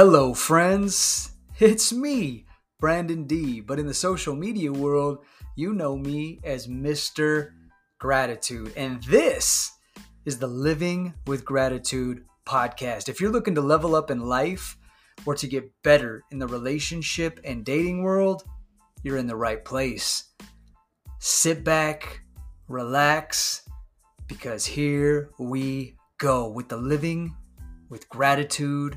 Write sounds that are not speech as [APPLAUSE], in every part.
Hello, friends. It's me, Brandon D. But in the social media world, you know me as Mr. Gratitude. And this is the Living with Gratitude podcast. If you're looking to level up in life or to get better in the relationship and dating world, you're in the right place. Sit back, relax, because here we go with the Living with Gratitude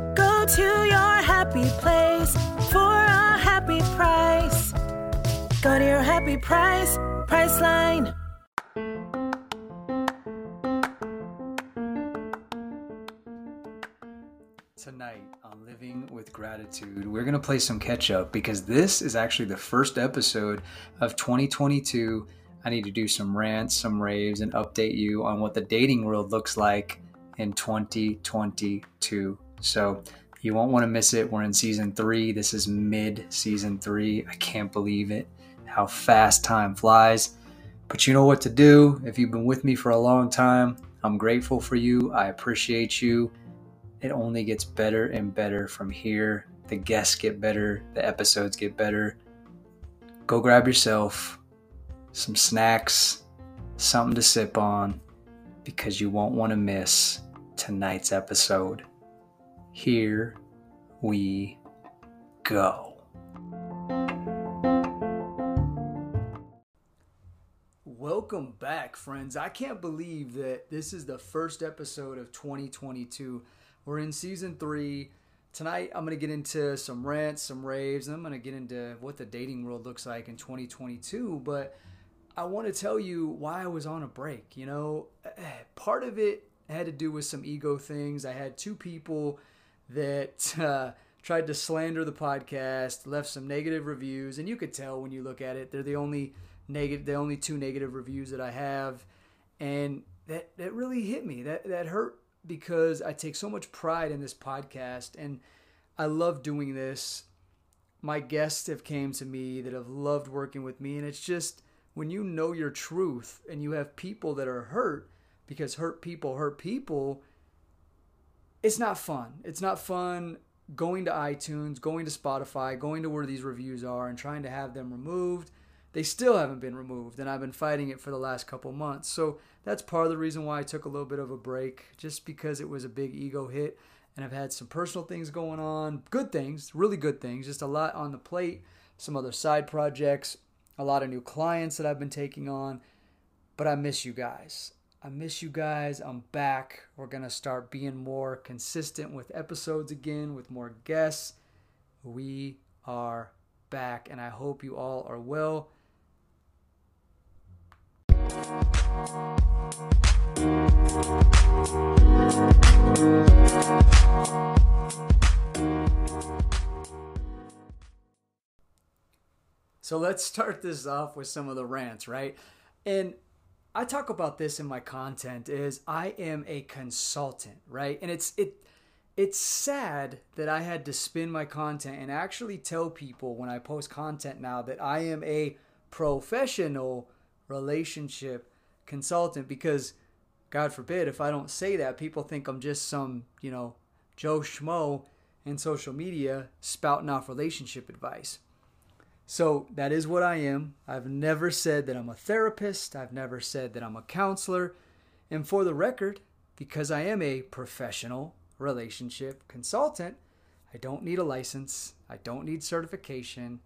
To your happy place for a happy price. Go to your happy price, Priceline. Tonight on Living with Gratitude, we're going to play some catch up because this is actually the first episode of 2022. I need to do some rants, some raves, and update you on what the dating world looks like in 2022. So you won't want to miss it. We're in season three. This is mid season three. I can't believe it, how fast time flies. But you know what to do. If you've been with me for a long time, I'm grateful for you. I appreciate you it only gets better and better from here. The guests get better, the episodes get better. Go grab yourself some snacks, something to sip on, because you won't want to miss tonight's episode. Here we go. Welcome back, friends. I can't believe that this is the first episode of 2022. We're in season three. Tonight, I'm going to get into some rants, some raves, and I'm going to get into what the dating world looks like in 2022. But I want to tell you why I was on a break. You know, eh, part of it had to do with some ego things. I had two people that uh, tried to slander the podcast, left some negative reviews, and you could tell when you look at it, they're the only negative, the only two negative reviews that I have, and that that really hit me. That that hurt because I take so much pride in this podcast and I love doing this. My guests have came to me that have loved working with me and it's just when you know your truth and you have people that are hurt because hurt people hurt people it's not fun. It's not fun going to iTunes, going to Spotify, going to where these reviews are and trying to have them removed they still haven't been removed, and I've been fighting it for the last couple months. So that's part of the reason why I took a little bit of a break, just because it was a big ego hit, and I've had some personal things going on, good things, really good things, just a lot on the plate, some other side projects, a lot of new clients that I've been taking on. But I miss you guys. I miss you guys. I'm back. We're going to start being more consistent with episodes again, with more guests. We are back, and I hope you all are well. So let's start this off with some of the rants, right? And I talk about this in my content is I am a consultant, right? And it's it it's sad that I had to spin my content and actually tell people when I post content now that I am a professional relationship consultant because God forbid if I don't say that, people think I'm just some, you know, Joe Schmo in social media spouting off relationship advice. So that is what I am. I've never said that I'm a therapist. I've never said that I'm a counselor. And for the record, because I am a professional relationship consultant, I don't need a license. I don't need certification.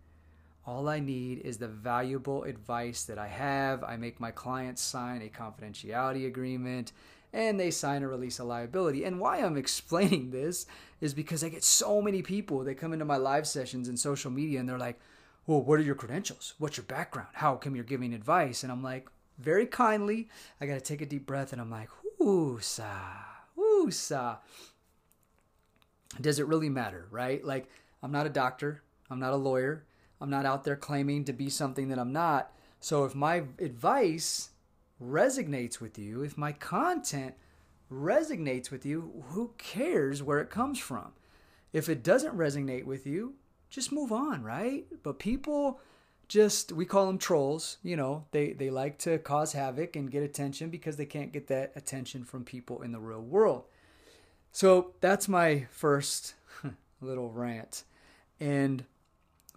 All I need is the valuable advice that I have. I make my clients sign a confidentiality agreement and they sign a release of liability. And why I'm [LAUGHS] explaining this is because I get so many people that come into my live sessions and social media and they're like, well, what are your credentials? What's your background? How come you're giving advice? And I'm like, very kindly, I got to take a deep breath and I'm like, woo-sa, woo-sa. Does it really matter, right? Like, I'm not a doctor. I'm not a lawyer. I'm not out there claiming to be something that I'm not. So if my advice resonates with you, if my content resonates with you, who cares where it comes from? If it doesn't resonate with you, just move on, right? But people just we call them trolls, you know, they they like to cause havoc and get attention because they can't get that attention from people in the real world. So, that's my first [LAUGHS] little rant. And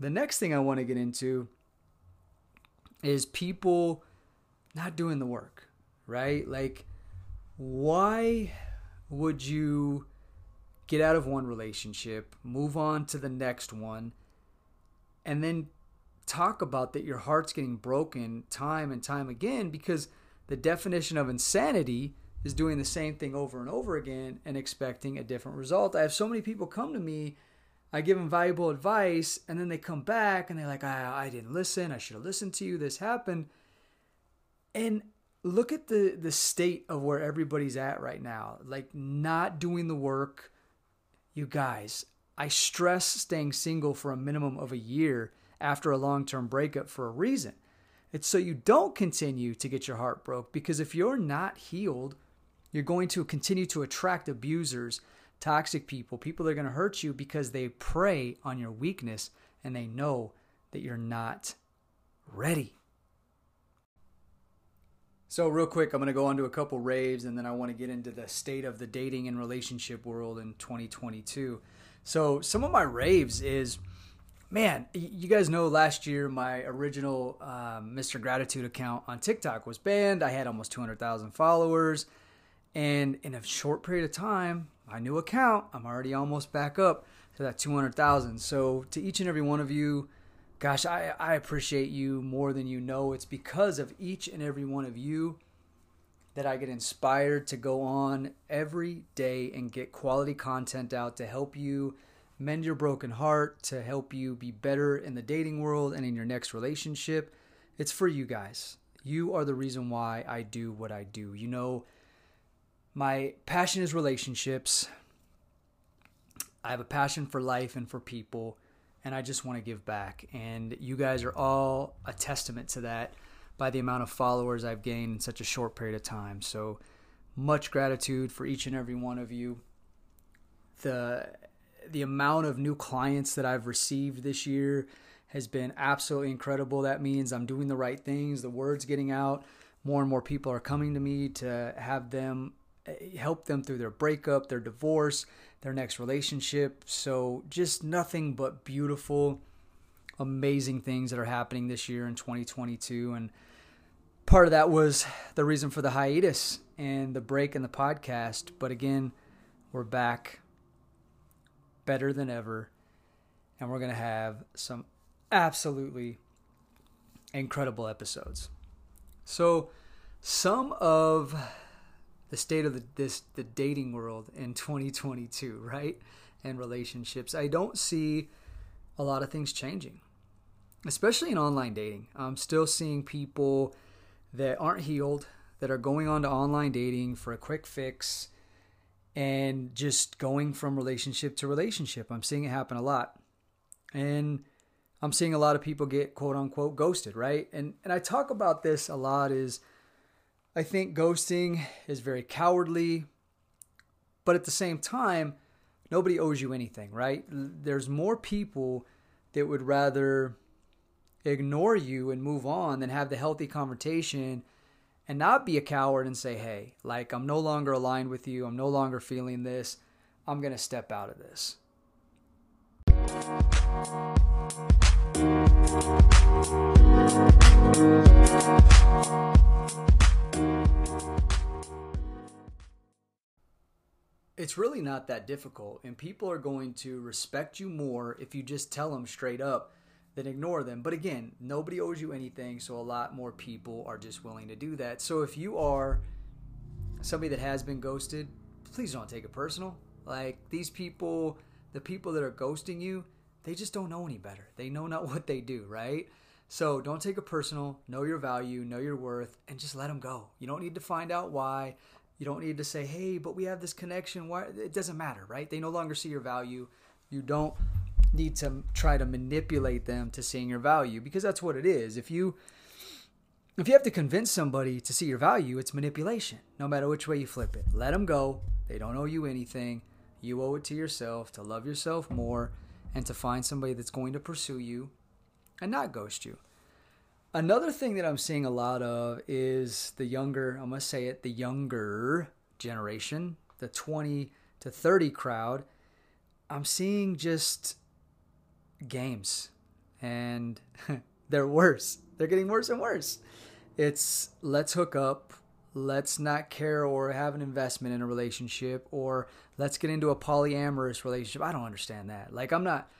the next thing I want to get into is people not doing the work, right? Like why would you get out of one relationship, move on to the next one, and then talk about that your heart's getting broken time and time again because the definition of insanity is doing the same thing over and over again and expecting a different result. I have so many people come to me, I give them valuable advice, and then they come back and they're like, I, I didn't listen. I should have listened to you. This happened. And look at the the state of where everybody's at right now like not doing the work you guys i stress staying single for a minimum of a year after a long-term breakup for a reason. It's so you don't continue to get your heart broke because if you're not healed you're going to continue to attract abusers toxic people people that are going to hurt you because they prey on your weakness and they know that you're not ready so, real quick, I'm to go on to a couple raves and then I want to get into the state of the dating and relationship world in 2022. So, some of my raves is, man, you guys know last year my original um, Mr. Gratitude account on TikTok was banned. I had almost 200,000 followers. And in a short period of time, my new account, I'm already almost back up to that 200,000. So, to each and every one of you, gosh, I, I appreciate you more than you know. It's because of each and every one of you that I get inspired to go on every day and get quality content out to help you mend your broken heart, to help you be better in the dating world and in your next relationship. It's for you guys. You are the reason why I do what I do. You know, my passion is relationships. I have a passion for life and for people and I just want to give back. And you guys are all a testament to that by the amount of followers I've gained in such a short period of time. So much gratitude for each and every one of you. The the amount of new clients that I've received this year has been absolutely incredible. That means I'm doing the right things, the word's getting out. More and more people are coming to me to have them help them through their breakup, their divorce, their next relationship. So just nothing but beautiful, amazing things that are happening this year in 2022. And part of that was the reason for the hiatus and the break in the podcast. But again, we're back better than ever. And we're going to have some absolutely incredible episodes. So, some of the state of the this the dating world in 2022, right? And relationships. I don't see a lot of things changing. Especially in online dating. I'm still seeing people that aren't healed that are going on to online dating for a quick fix and just going from relationship to relationship. I'm seeing it happen a lot. And I'm seeing a lot of people get quote unquote ghosted, right? And and I talk about this a lot is I think ghosting is very cowardly, but at the same time, nobody owes you anything, right? There's more people that would rather ignore you and move on than have the healthy conversation and not be a coward and say, hey, like, I'm no longer aligned with you. I'm no longer feeling this. I'm going to step out of this. It's really not that difficult and people are going to respect you more if you just tell them straight up than ignore them. But again nobody owes you anything so a lot more people are just willing to do that. So if you are somebody that has been ghosted please don't take it personal. Like these people the people that are ghosting you they just don't know any better. They know not [LAUGHS] what they do right? So don't take it personal. Know your value know your worth and just let them go. You don't need to find out why you don't need to say, hey, but we have this connection. Why? It doesn't matter, right? They no longer see your value. You don't need to try to manipulate them to seeing your value because that's what it is. If you if you have to convince somebody to see your value, it's manipulation. No matter which way you flip it. Let them go. They don't owe you anything. You owe it to yourself to love yourself more and to find somebody that's going to pursue you and not ghost you. Another thing that I'm seeing a lot of is the younger, I must say it, the younger generation, the 20 to 30 crowd. I'm seeing just games and [LAUGHS] they're worse. They're getting worse and worse. It's let's hook up, let's not care or have an investment in a relationship, or let's get into a polyamorous relationship. I don't understand that. Like, I'm not,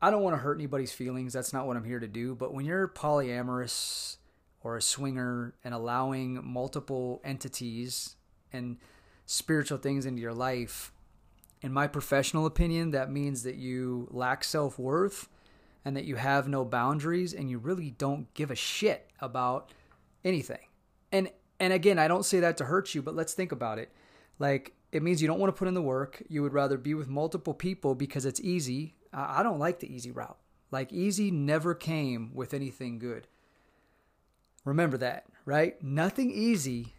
I don't want to hurt anybody's feelings. That's not what I'm here to do. But when you're polyamorous or a swinger and allowing multiple entities and spiritual things into your life, in my professional opinion, that means that you lack self worth and that you have no boundaries and you really don't give a shit about anything. And and again, I don't say that to hurt you, but let's think about it. Like it means you don't want to put in the work. You would rather be with multiple people because it's easy. I don't like the easy route. Like easy never came with anything good. Remember that, right? Nothing easy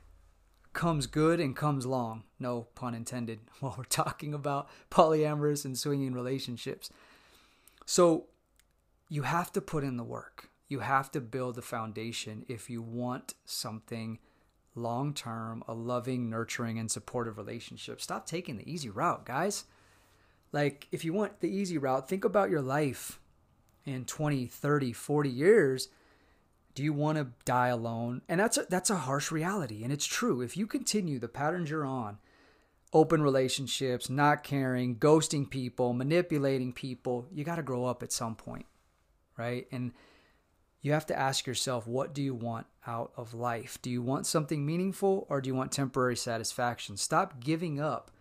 comes good and comes long. No pun intended [LAUGHS] while we're talking about polyamorous and swinging relationships. So you have to put in the work. You have to build the foundation if you want something long term, a loving, nurturing, and supportive relationship. Stop taking the easy route, guys. Like, if you want the easy route, think about your life in 20, 30, 40 years. Do you want to die alone? And that's a, that's a harsh reality. And it's true. If you continue the patterns you're on, open relationships, not caring, ghosting people, manipulating people, you got to grow up at some point, right? And you have to ask yourself, what do you want out of life? Do you want something meaningful or do you want temporary satisfaction? Stop giving up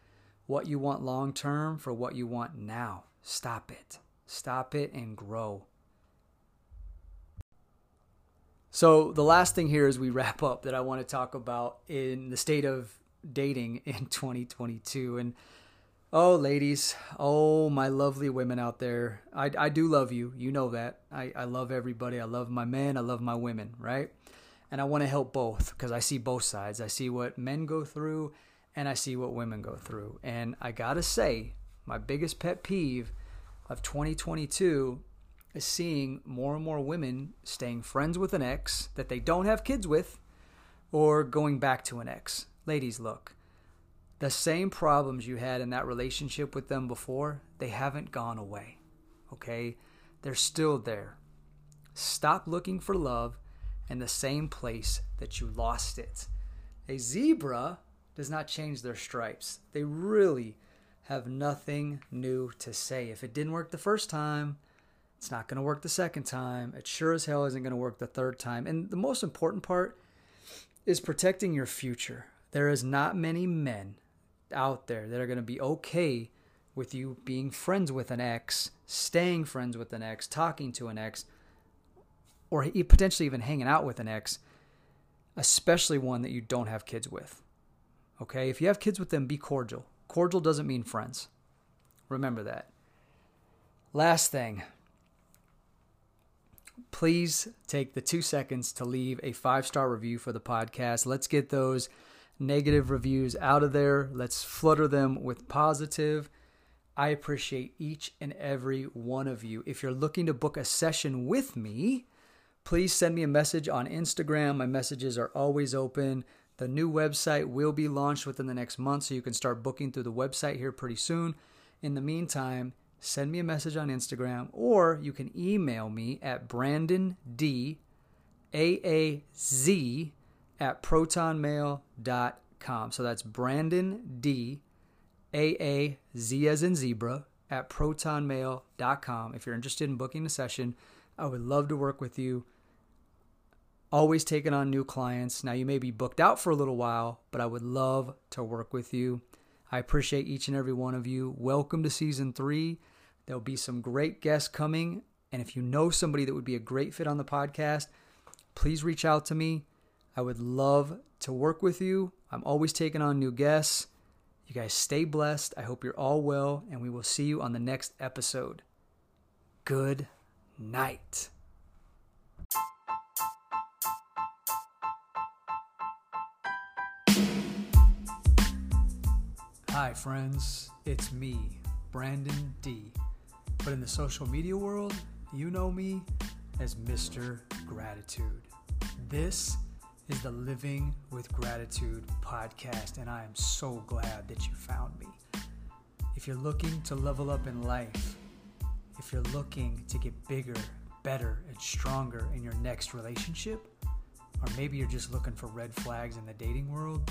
what you want long term for what you want now. Stop it. Stop it and grow. So, the last thing here as we [LAUGHS] wrap up that I want to talk about in the state of dating in [LAUGHS] 2022. And Oh, ladies. Oh, my lovely women out there. I, I do love you. You know that. I, I love everybody. I love my men. I love my women, right? And I want to help both because I see both sides. I see what men go through and I see what women go through. And I got to say, my biggest pet peeve of 2022 is seeing more and more women staying friends with an ex that they don't have kids with or going back to an ex. Ladies, look the same problems you had in that relationship with them before, they haven't gone away. Okay? They're still there. Stop looking for love in the same place that you lost it. A zebra does not change their stripes. They really have nothing new to say. If it didn't work the first time, it's not going to work the second time. It sure as hell isn't going to work the third time. And the most important part is protecting your future. There is not many men out there that are going to be okay with you being friends with an ex, staying friends with an ex, talking to an ex, or potentially even hanging out with an ex, especially one that you don't have kids with. Okay? If you have kids with them, be cordial. Cordial doesn't mean friends. Remember that. Last thing. Please take the two seconds to leave a five star review for the podcast. Let's get those negative reviews out of there. Let's flutter them with positive. I appreciate each and every one of you. If you're looking to book a session with me, please send me a message on Instagram. My messages are always open. The new website will be launched within the next month, so you can start booking through the website here pretty soon. In the meantime, send me a message on Instagram or you can email me at Brandon D A A Z at protonmail.com. So that's Brandon D A A Z as in zebra at protonmail.com. If you're interested in booking a session, I would love to work with you. Always taking on new clients. Now, you may be booked out for a little while, but I would love to work with you. I appreciate each and every one of you. Welcome to season three. There'll be some great guests coming. And if you know somebody that would be a great fit on the podcast, please reach out to me. I would love to work with you. I'm always taking on new guests. You guys stay blessed. I hope you're all well, and we will see you on the next episode. good night. Hi, friends. It's me, Brandon D. But in the social media world, you know me as Mr. Gratitude. This is the Living with Gratitude podcast, and I am so glad that you found me. If you're looking to level up in life, if you're looking to get bigger, better, and stronger in your next relationship, or maybe you're just looking for red flags in the dating world,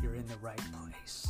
you're in the right place.